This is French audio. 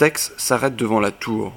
Tex s'arrête devant la tour.